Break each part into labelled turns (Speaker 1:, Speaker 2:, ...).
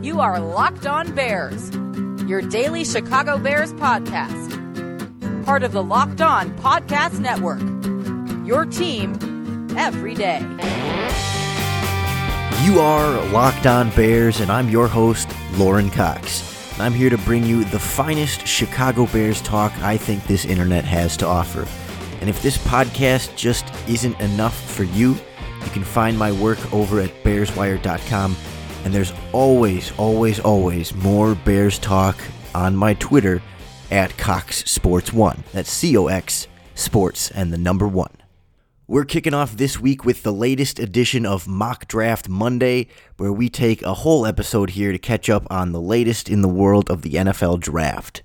Speaker 1: You are Locked On Bears, your daily Chicago Bears podcast. Part of the Locked On Podcast Network. Your team every day.
Speaker 2: You are Locked On Bears, and I'm your host, Lauren Cox. I'm here to bring you the finest Chicago Bears talk I think this internet has to offer. And if this podcast just isn't enough for you, you can find my work over at bearswire.com. And there's always, always, always more Bears talk on my Twitter at Cox Sports One. That's C O X Sports and the number one. We're kicking off this week with the latest edition of Mock Draft Monday, where we take a whole episode here to catch up on the latest in the world of the NFL Draft.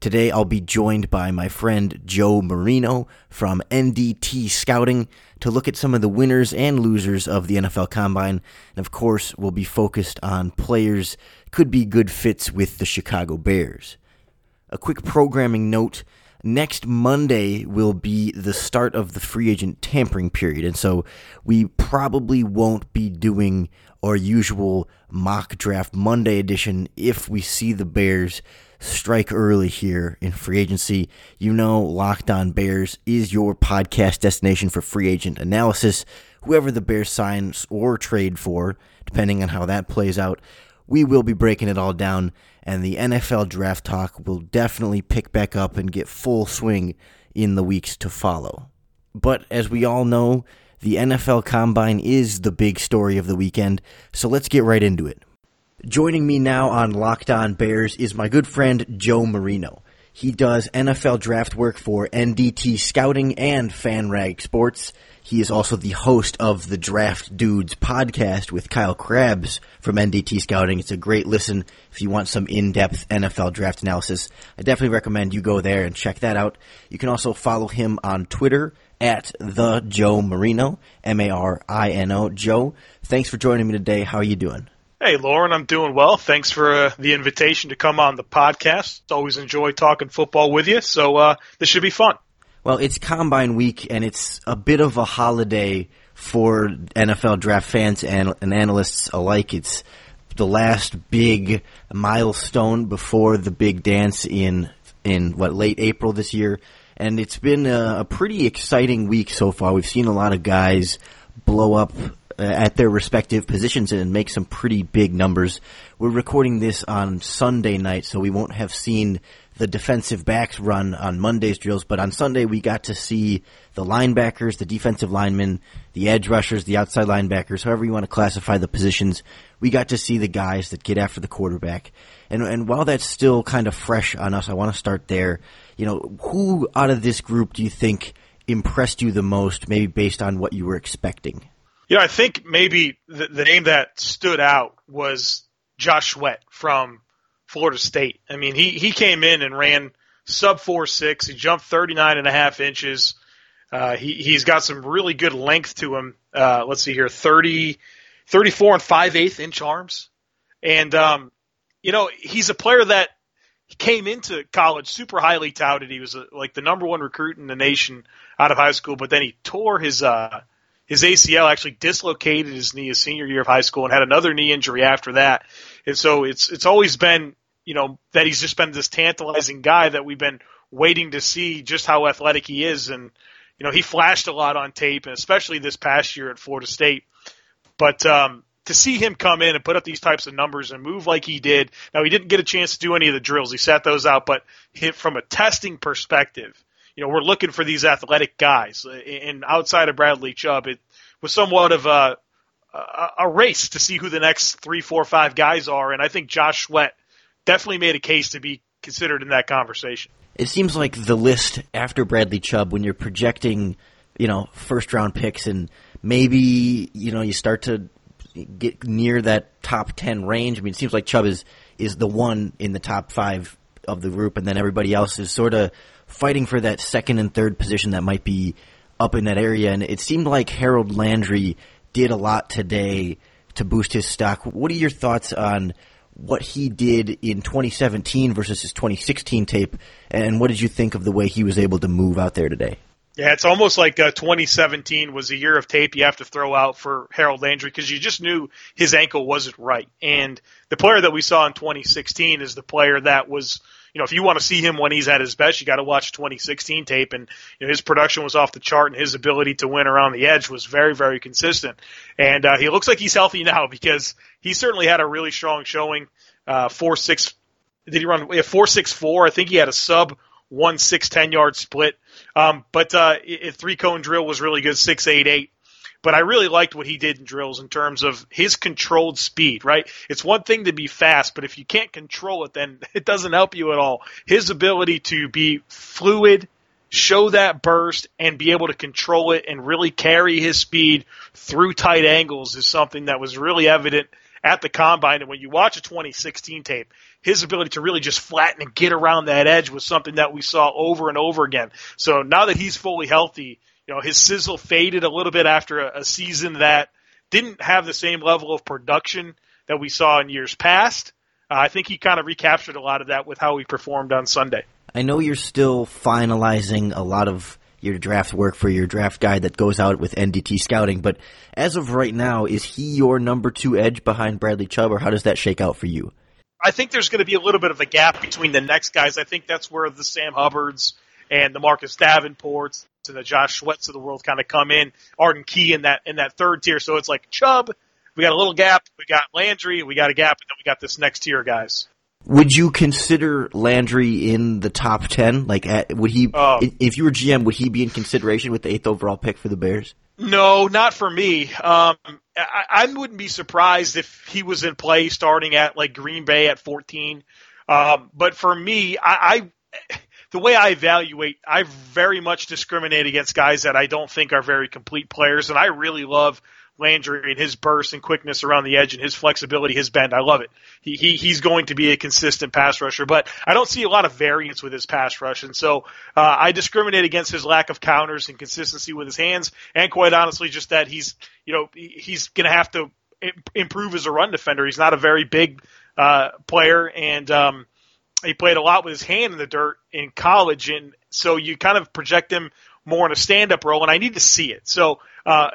Speaker 2: Today, I'll be joined by my friend Joe Marino from NDT Scouting to look at some of the winners and losers of the NFL Combine. And of course, we'll be focused on players could be good fits with the Chicago Bears. A quick programming note next Monday will be the start of the free agent tampering period. And so we probably won't be doing our usual mock draft Monday edition if we see the Bears strike early here in free agency. You know, Locked On Bears is your podcast destination for free agent analysis. Whoever the Bears signs or trade for, depending on how that plays out, we will be breaking it all down, and the NFL draft talk will definitely pick back up and get full swing in the weeks to follow. But as we all know, the NFL Combine is the big story of the weekend, so let's get right into it. Joining me now on Locked On Bears is my good friend Joe Marino. He does NFL draft work for NDT Scouting and FanRag Sports. He is also the host of the Draft Dudes podcast with Kyle Crabbs from NDT Scouting. It's a great listen if you want some in-depth NFL draft analysis. I definitely recommend you go there and check that out. You can also follow him on Twitter at the Joe Marino, M-A-R-I-N-O. Joe, thanks for joining me today. How are you doing?
Speaker 3: Hey, Lauren, I'm doing well. Thanks for uh, the invitation to come on the podcast. Always enjoy talking football with you, so uh, this should be fun.
Speaker 2: Well, it's Combine Week, and it's a bit of a holiday for NFL draft fans and, and analysts alike. It's the last big milestone before the big dance in in what late April this year, and it's been a, a pretty exciting week so far. We've seen a lot of guys blow up Uh, at their respective positions and make some pretty big numbers. We're recording this on Sunday night, so we won't have seen the defensive backs run on Monday's drills, but on Sunday we got to see the linebackers, the defensive linemen, the edge rushers, the outside linebackers, however you want to classify the positions. We got to see the guys that get after the quarterback. And and while that's still kind of fresh on us, I want to start there. You know, who out of this group do you think impressed you the most, maybe based on what you were expecting?
Speaker 3: Yeah, I think maybe the, the name that stood out was Josh Sweat from Florida State. I mean, he, he came in and ran sub four six. He jumped 39 and a half inches. Uh, he, he's got some really good length to him. Uh, let's see here, 30, 34 and 5 eighth inch arms. And, um, you know, he's a player that came into college super highly touted. He was a, like the number one recruit in the nation out of high school, but then he tore his, uh, his ACL actually dislocated his knee his senior year of high school and had another knee injury after that. And so it's it's always been, you know, that he's just been this tantalizing guy that we've been waiting to see just how athletic he is and you know, he flashed a lot on tape and especially this past year at Florida State. But um to see him come in and put up these types of numbers and move like he did. Now he didn't get a chance to do any of the drills. He sat those out, but from a testing perspective, you know, we're looking for these athletic guys. And outside of Bradley Chubb, it was somewhat of a, a, race to see who the next three, four, five guys are. And I think Josh Sweat definitely made a case to be considered in that conversation.
Speaker 2: It seems like the list after Bradley Chubb, when you're projecting, you know, first round picks and maybe, you know, you start to get near that top 10 range. I mean, it seems like Chubb is, is the one in the top five of the group, and then everybody else is sort of fighting for that second and third position that might be up in that area. And it seemed like Harold Landry did a lot today to boost his stock. What are your thoughts on what he did in 2017 versus his 2016 tape, and what did you think of the way he was able to move out there today?
Speaker 3: Yeah, it's almost like uh, 2017 was a year of tape you have to throw out for Harold Landry because you just knew his ankle wasn't right. And the player that we saw in 2016 is the player that was, you know, if you want to see him when he's at his best, you got to watch 2016 tape. And you know, his production was off the chart, and his ability to win around the edge was very, very consistent. And uh, he looks like he's healthy now because he certainly had a really strong showing. Uh, four six, did he run? Yeah, four six four. I think he had a sub one six ten yard split. Um, but uh, three cone drill was really good, six eight eight. But I really liked what he did in drills in terms of his controlled speed. Right, it's one thing to be fast, but if you can't control it, then it doesn't help you at all. His ability to be fluid, show that burst, and be able to control it and really carry his speed through tight angles is something that was really evident at the combine. And when you watch a 2016 tape, his ability to really just flatten and get around that edge was something that we saw over and over again. So now that he's fully healthy, you know, his sizzle faded a little bit after a, a season that didn't have the same level of production that we saw in years past. Uh, I think he kind of recaptured a lot of that with how he performed on Sunday.
Speaker 2: I know you're still finalizing a lot of your draft work for your draft guide that goes out with NDT scouting, but as of right now, is he your number two edge behind Bradley Chubb, or how does that shake out for you?
Speaker 3: I think there's going to be a little bit of a gap between the next guys. I think that's where the Sam Hubbards and the Marcus Davenports and the Josh Sweats of the world kind of come in. Arden Key in that in that third tier. So it's like Chubb, we got a little gap. We got Landry, we got a gap, and then we got this next tier guys.
Speaker 2: Would you consider Landry in the top ten? Like, at, would he? Oh. If you were GM, would he be in consideration with the eighth overall pick for the Bears?
Speaker 3: No, not for me. Um, I, I wouldn't be surprised if he was in play starting at like Green Bay at 14. Um, but for me, I, I the way I evaluate, I very much discriminate against guys that I don't think are very complete players, and I really love Landry and his burst and quickness around the edge and his flexibility, his bend. I love it. He, he he's going to be a consistent pass rusher, but I don't see a lot of variance with his pass rush, and so uh, I discriminate against his lack of counters and consistency with his hands, and quite honestly, just that he's you know he's going to have to improve as a run defender. He's not a very big uh, player, and um, he played a lot with his hand in the dirt in college, and so you kind of project him more in a stand-up role, and I need to see it. So uh,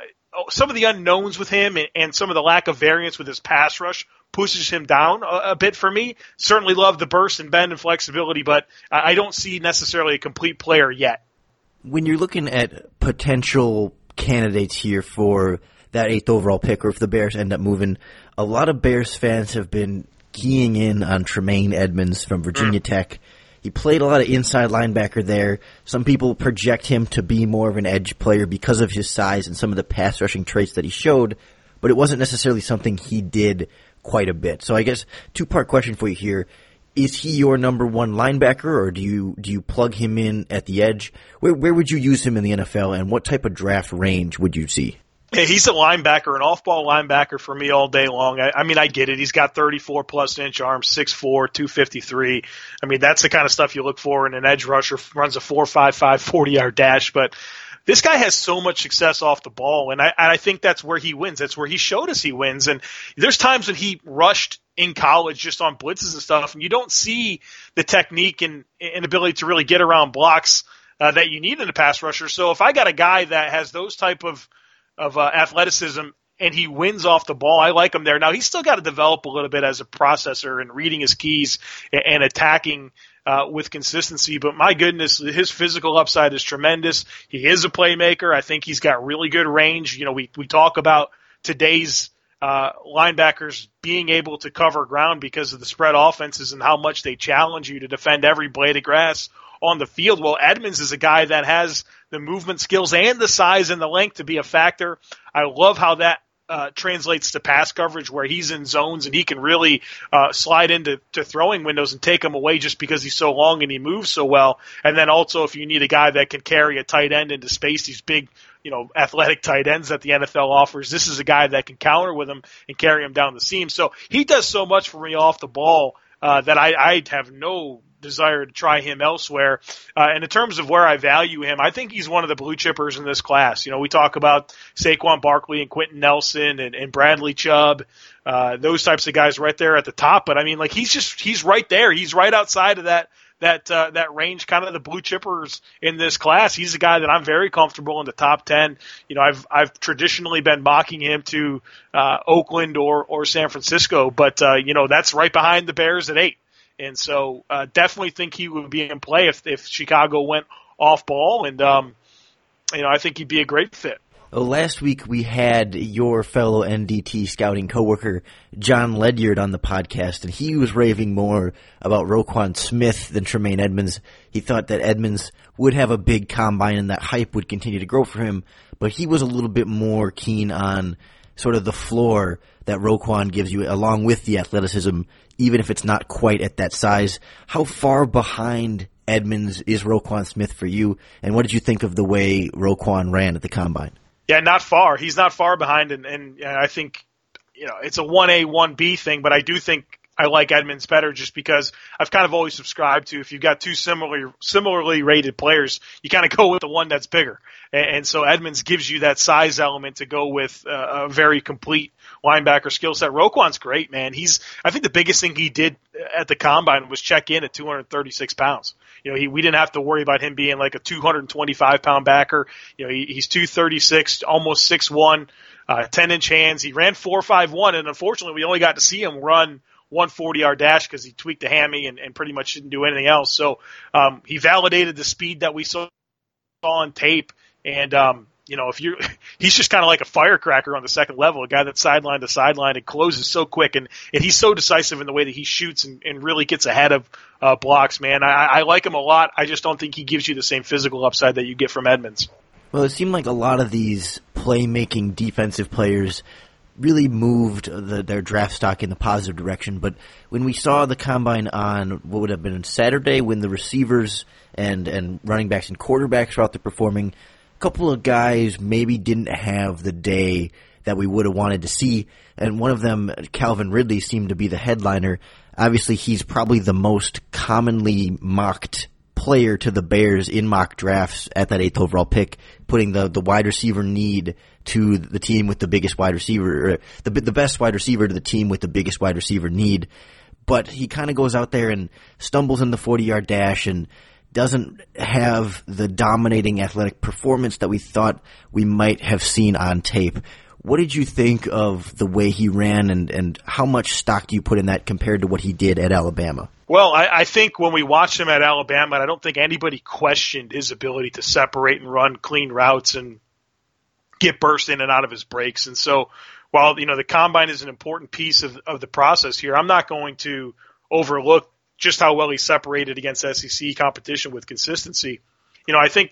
Speaker 3: some of the unknowns with him and, and, some of the lack of variance with his pass rush pushes him down a, a, bit for me. Certainly love the burst and bend and flexibility, but I don't see necessarily a complete player yet.
Speaker 2: When you're looking at potential candidates here for that eighth overall pick, or if the Bears end up moving, a lot of Bears fans have been keying in on Tremaine Edmunds from Virginia mm. Tech. He played a lot of inside linebacker there. Some people project him to be more of an edge player because of his size and some of the pass rushing traits that he showed, but it wasn't necessarily something he did quite a bit. So I guess two part question for you here. Is he your number one linebacker or do you do you plug him in at the edge? Where where would you use him in the NFL and what type of draft range would you see?
Speaker 3: He's a linebacker, an off-ball linebacker for me all day long. I, I mean, I get it. He's got 34 plus inch arms, 6'4", 253. I mean, that's the kind of stuff you look for in an edge rusher. Runs a 4.55 40 yard dash, but this guy has so much success off the ball, and I, and I think that's where he wins. That's where he showed us he wins. And there's times when he rushed in college just on blitzes and stuff, and you don't see the technique and, and ability to really get around blocks uh, that you need in a pass rusher. So if I got a guy that has those type of of uh, athleticism, and he wins off the ball. I like him there. Now he's still got to develop a little bit as a processor and reading his keys and attacking uh, with consistency. But my goodness, his physical upside is tremendous. He is a playmaker. I think he's got really good range. You know, we we talk about today's uh, linebackers being able to cover ground because of the spread offenses and how much they challenge you to defend every blade of grass on the field. Well, Edmunds is a guy that has the movement skills and the size and the length to be a factor. I love how that uh, translates to pass coverage where he's in zones and he can really uh, slide into to throwing windows and take them away just because he's so long and he moves so well. And then also if you need a guy that can carry a tight end into space, these big, you know, athletic tight ends that the NFL offers, this is a guy that can counter with him and carry him down the seam. So he does so much for me off the ball uh, that I, I have no desire to try him elsewhere. Uh, and in terms of where I value him, I think he's one of the blue chippers in this class. You know, we talk about Saquon Barkley and Quenton Nelson and, and Bradley Chubb, uh, those types of guys right there at the top. But I mean, like he's just he's right there. He's right outside of that that uh, that range, kind of the blue chippers in this class. He's a guy that I'm very comfortable in the top ten. You know, I've I've traditionally been mocking him to uh, Oakland or or San Francisco, but uh, you know that's right behind the Bears at eight, and so uh, definitely think he would be in play if if Chicago went off ball, and um, you know I think he'd be a great fit.
Speaker 2: Well, last week we had your fellow NDT scouting coworker Jon Ledyard on the podcast, and he was raving more about Roquan Smith than Tremaine Edmunds. He thought that Edmunds would have a big combine and that hype would continue to grow for him, but he was a little bit more keen on sort of the floor that Roquan gives you, along with the athleticism, even if it's not quite at that size. How far behind Edmunds is Roquan Smith for you, and what did you think of the way Roquan ran at the combine?
Speaker 3: Yeah, not far. He's not far behind, and, and I think you know it's a one A one B thing, but I do think I like Edmunds better just because I've kind of always subscribed to if you've got two similarly similarly rated players, you kind of go with the one that's bigger, and, and so Edmunds gives you that size element to go with uh, a very complete linebacker skill set. Roquan's great, man. He's I think the biggest thing he did at the combine was check in at 236 pounds. You know, he, we didn't have to worry about him being like a 225 pound backer. You know, he, he's 236, almost 6'1", uh, 10 inch hands. He ran 4.51, and unfortunately, we only got to see him run 140 yard dash because he tweaked the hammy and, and pretty much didn't do anything else. So um, he validated the speed that we saw on tape, and um, you know, if you he's just kind of like a firecracker on the second level, a guy that's sideline to sideline and closes so quick, and, and he's so decisive in the way that he shoots and, and really gets ahead of uh, blocks. Man, I, I like him a lot. I just don't think he gives you the same physical upside that you get from Edmunds.
Speaker 2: Well, it seemed like a lot of these playmaking defensive players really moved the, their draft stock in the positive direction. But when we saw the combine on what would have been Saturday, when the receivers and and running backs and quarterbacks were out there performing couple of guys maybe didn't have the day that we would have wanted to see, and one of them, Calvin Ridley, seemed to be the headliner. Obviously, he's probably the most commonly mocked player to the Bears in mock drafts at that eighth overall pick, putting the, the wide receiver need to the team with the biggest wide receiver, the the best wide receiver to the team with the biggest wide receiver need. But he kind of goes out there and stumbles in the forty yard dash and doesn't have the dominating athletic performance that we thought we might have seen on tape. What did you think of the way he ran, and, and how much stock do you put in that compared to what he did at Alabama?
Speaker 3: Well, I, I think when we watched him at Alabama, I don't think anybody questioned his ability to separate and run clean routes and get burst in and out of his breaks. And so, while you know the combine is an important piece of, of the process here, I'm not going to overlook just how well he separated against SEC competition with consistency. You know, I think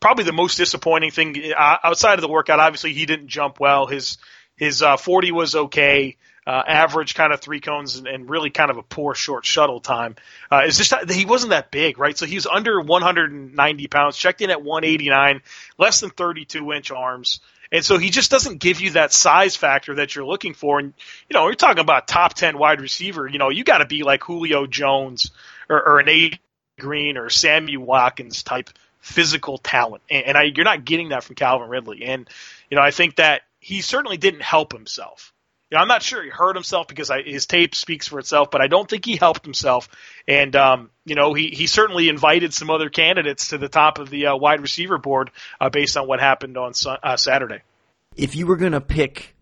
Speaker 3: probably the most disappointing thing uh, outside of the workout, obviously he didn't jump well. His his uh, 40 was okay. Uh, average kind of three cones and, and, really kind of a poor short shuttle time. Uh, just that he wasn't that big, right? So he was under 190 pounds, checked in at 189, less than 32 inch arms. And so he just doesn't give you that size factor that you're looking for. And, you know, you're talking about top 10 wide receiver. You know, you got to be like Julio Jones or, or an A Green or Sammy Watkins type physical talent. And, and I, you're not getting that from Calvin Ridley. And, you know, I think that he certainly didn't help himself. You know, I'm not sure he hurt himself because I, his tape speaks for itself, but I don't think he helped himself. And um, you know, he he certainly invited some other candidates to the top of the uh, wide receiver board uh, based on what happened on uh, Saturday.
Speaker 2: If you were going to pick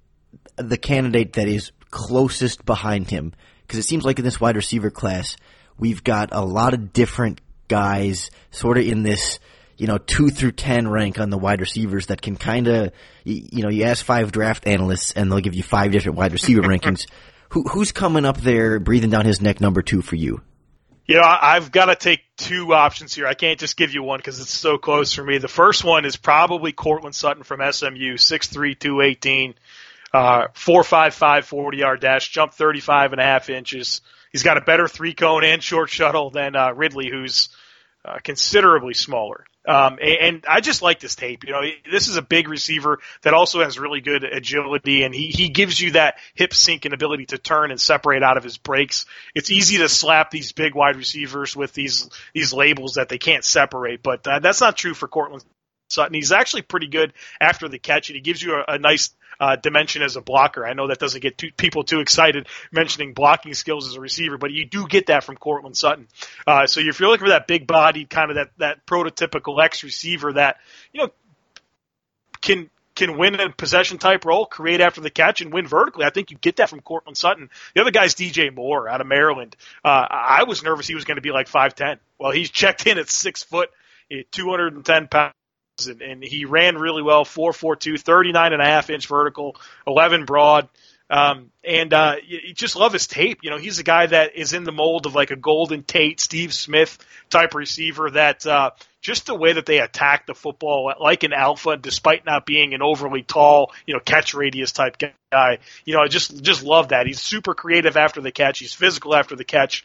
Speaker 2: the candidate that is closest behind him, because it seems like in this wide receiver class, we've got a lot of different guys sort of in this you know, two through ten rank on the wide receivers that can kind of, you, you, know, you ask five draft analysts and they'll give you five different wide receiver rankings. Who, who's coming up there, breathing down his neck, number two for you?
Speaker 3: You know, I've got to take two options here. I can't just give you one because it's so close for me. The first one is probably Courtland Sutton from SMU, 6'3", 218, uh, 4'5", 40 yard dash, jump 35 and a half inches. He's got a better three cone and short shuttle than uh, Ridley, who's uh, considerably smaller. Um, and, and, I just like this tape. You know, this is a big receiver that also has really good agility, and he he gives you that hip sink and ability to turn and separate out of his breaks. It's easy to slap these big wide receivers with these these labels that they can't separate, but uh, that's not true for Courtland Sutton. He's actually pretty good after the catch, and he gives you a, a nice uh, dimension as a blocker. I know that doesn't get too, people too excited mentioning blocking skills as a receiver, but you do get that from Courtland Sutton. Uh, so if you're looking for that big bodied kind of that that prototypical X receiver that you know can can win a possession type role, create after the catch, and win vertically. I think you get that from Courtland Sutton. The other guy's DJ Moore out of Maryland. Uh, I was nervous he was going to be like 5'10. Well, he's checked in at six foot, 210 pounds and, and he ran really well 442 39 and a half inch vertical 11 broad. Um, and uh, you, you just love his tape. You know he's a guy that is in the mold of like a golden tate steve smith type receiver that uh, just the way that they attack the football like an alpha despite not being an overly tall you know catch radius type guy. You know i just just love that. He's super creative after the catch. He's physical after the catch.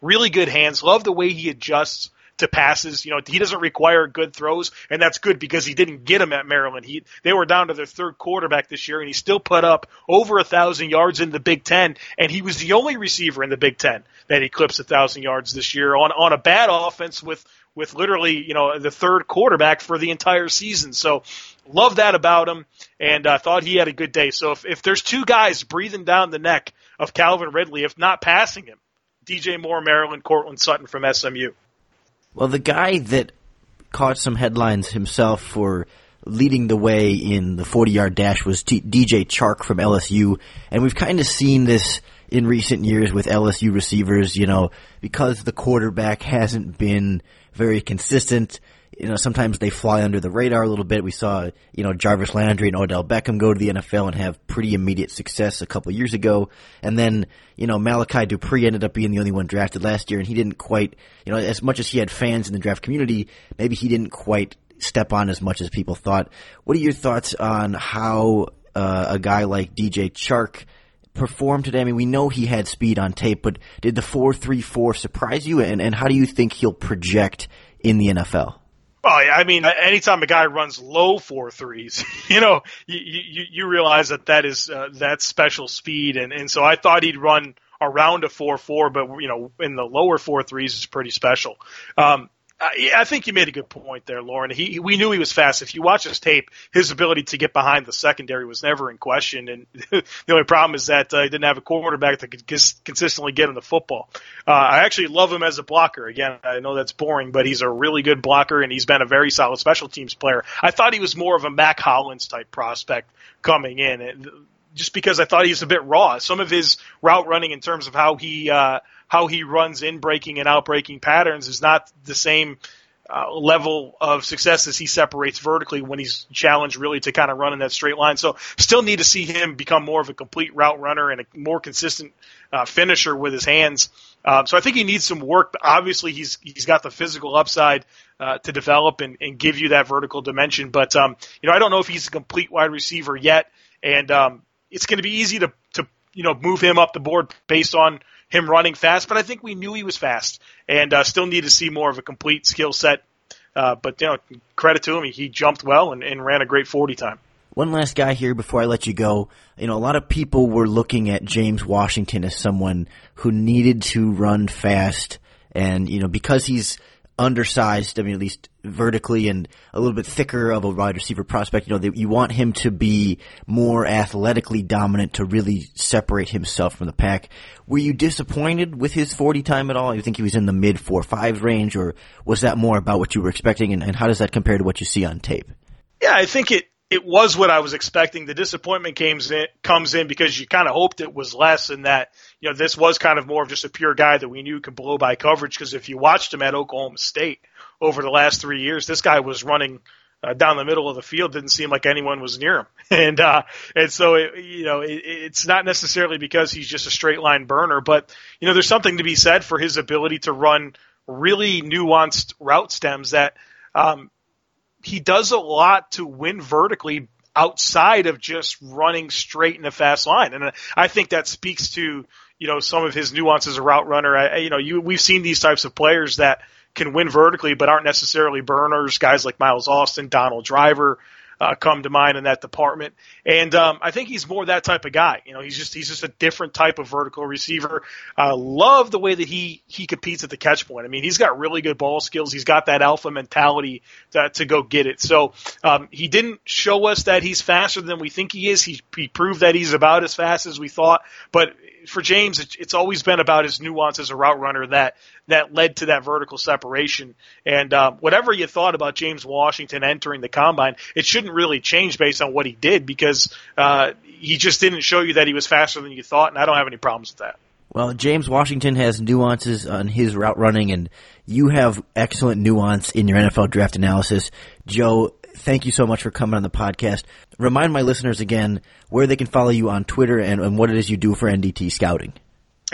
Speaker 3: Really good hands. Love the way he adjusts to passes. You know, he doesn't require good throws, and that's good because he didn't get them at Maryland. He they were down to their third quarterback this year, and he still put up over a thousand yards in the Big Ten, and he was the only receiver in the Big Ten that eclipsed a thousand yards this year on on a bad offense with with literally you know the third quarterback for the entire season. So love that about him, and I uh, thought he had a good day. So if if there's two guys breathing down the neck of Calvin Ridley, if not passing him, DJ Moore, Maryland, Courtland Sutton from SMU.
Speaker 2: Well, the guy that caught some headlines himself for leading the way in the 40 yard dash was T- DJ Chark from LSU. And we've kind of seen this in recent years with LSU receivers, you know, because the quarterback hasn't been very consistent you know, sometimes they fly under the radar a little bit. We saw, you know, Jarvis Landry and Odell Beckham go to the NFL and have pretty immediate success a couple years ago. And then, you know, Malachi Dupre ended up being the only one drafted last year and he didn't quite, you know, as much as he had fans in the draft community, maybe he didn't quite step on as much as people thought. What are your thoughts on how uh, a guy like DJ Chark performed today? I mean, we know he had speed on tape, but did the 4-3-4 surprise you? And, and how do you think he'll project in the NFL?
Speaker 3: Well, I mean, anytime a guy runs low four threes, you know, you, you, you realize that that is uh, that's special speed, and and so I thought he'd run around a four four, but you know, in the lower four threes is pretty special. Um, I think you made a good point there, Lauren. He, we knew he was fast. If you watch his tape, his ability to get behind the secondary was never in question. And the only problem is that uh, he didn't have a quarterback that could consistently get him the football. Uh, I actually love him as a blocker. Again, I know that's boring, but he's a really good blocker, and he's been a very solid special teams player. I thought he was more of a Mack Hollins type prospect coming in. Just because I thought he was a bit raw. Some of his route running in terms of how he uh, how he runs in breaking and out breaking patterns is not the same uh, level of success as he separates vertically when he's challenged really to kind of run in that straight line. So still need to see him become more of a complete route runner and a more consistent uh, finisher with his hands. Uh, so I think he needs some work. But obviously, he's he's got the physical upside uh, to develop and, and give you that vertical dimension. But um, you know, I don't know if he's a complete wide receiver yet, and um, it's going to be easy to to you know move him up the board based on him running fast, but I think we knew he was fast, and uh, still need to see more of a complete skill set. Uh, but you know, credit to him, he, he jumped well and, and ran a great forty time.
Speaker 2: One last guy here before I let you go. You know, a lot of people were looking at James Washington as someone who needed to run fast, and you know, because he's undersized, I mean, at least vertically and a little bit thicker of a wide receiver prospect. You know, you want him to be more athletically dominant to really separate himself from the pack. Were you disappointed with his 40 time at all? You think he was in the mid 4-5 range or was that more about what you were expecting and, and how does that compare to what you see on tape?
Speaker 3: Yeah, I think it, it was what I was expecting. The disappointment comes in, comes in because you kind of hoped it was less and that, you know, this was kind of more of just a pure guy that we knew could blow by coverage because if you watched him at Oklahoma State over the last three years, this guy was running uh, down the middle of the field. Didn't seem like anyone was near him. And, uh, and so, it, you know, it, it's not necessarily because he's just a straight line burner, but, you know, there's something to be said for his ability to run really nuanced route stems that, um, he does a lot to win vertically outside of just running straight in a fast line. And I think that speaks to, you know, some of his nuances as a route runner. I, you know, you, we've seen these types of players that can win vertically, but aren't necessarily burners, guys like Miles Austin, Donald Driver. Uh, come to mind in that department. And um, I think he's more that type of guy. You know, he's just he's just a different type of vertical receiver. I uh, love the way that he he competes at the catch point. I mean, he's got really good ball skills. He's got that alpha mentality to, to go get it. So um, he didn't show us that he's faster than we think he is. He, he proved that he's about as fast as we thought. But for James, it's always been about his nuance as a route runner that that led to that vertical separation. And um, whatever you thought about James Washington entering the combine, it shouldn't really change based on what he did because uh, he just didn't show you that he was faster than you thought, and I don't have any problems with that.
Speaker 2: Well, James Washington has nuances on his route running, and you have excellent nuance in your NFL draft analysis. Joe, thank you so much for coming on the podcast. Remind my listeners again where they can follow you on Twitter and, and what it is you do for NDT Scouting.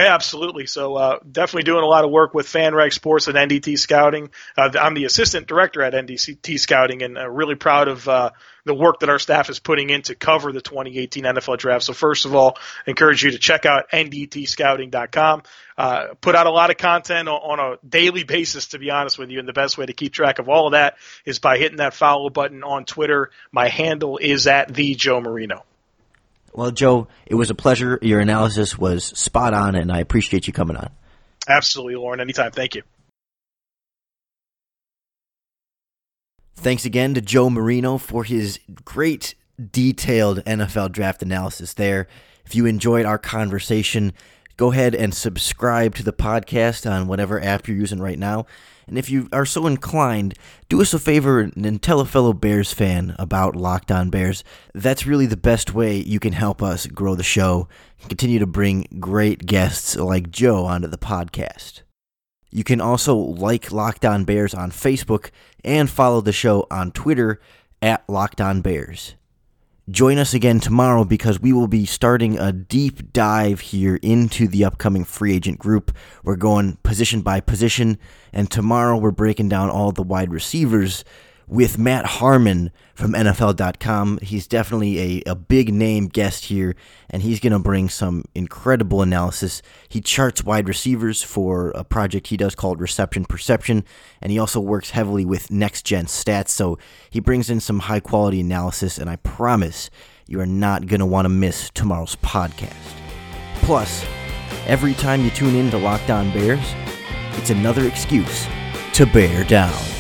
Speaker 3: Absolutely. So uh, definitely doing a lot of work with FanRag Sports and NDT Scouting. Uh, I'm the assistant director at NDT Scouting, and uh, really proud of uh, the work that our staff is putting in to cover the 2018 NFL Draft. So first of all, encourage you to check out ndtscouting.com. Uh, put out a lot of content on, on a daily basis, to be honest with you, and the best way to keep track of all of that is by hitting that follow button on Twitter. My handle is at the Joe Marino.
Speaker 2: Well, Joe, it was a pleasure. Your analysis was spot on, and I appreciate you coming on.
Speaker 3: Absolutely, Lauren. Anytime. Thank you.
Speaker 2: Thanks again to Joe Marino for his great detailed NFL draft analysis there. If you enjoyed our conversation, go ahead and subscribe to the podcast on whatever app you're using right now. And if you are so inclined, do us a favor and tell a fellow Bears fan about Locked On Bears. That's really the best way you can help us grow the show and continue to bring great guests like Joe onto the podcast. You can also like Locked On Bears on Facebook and follow the show on Twitter at Locked On Bears. Join us again tomorrow because we will be starting a deep dive here into the upcoming free agent group. We're going position by position, and tomorrow we're breaking down all the wide receivers with Matt Harmon from NFL.com. He's definitely a, a big name guest here, and he's going to bring some incredible analysis. He charts wide receivers for a project he does called Reception Perception, and he also works heavily with next gen stats. So he brings in some high quality analysis, and I promise you are not going to want to miss tomorrow's podcast. Plus, every time you tune in to Locked On Bears, it's another excuse to bear down.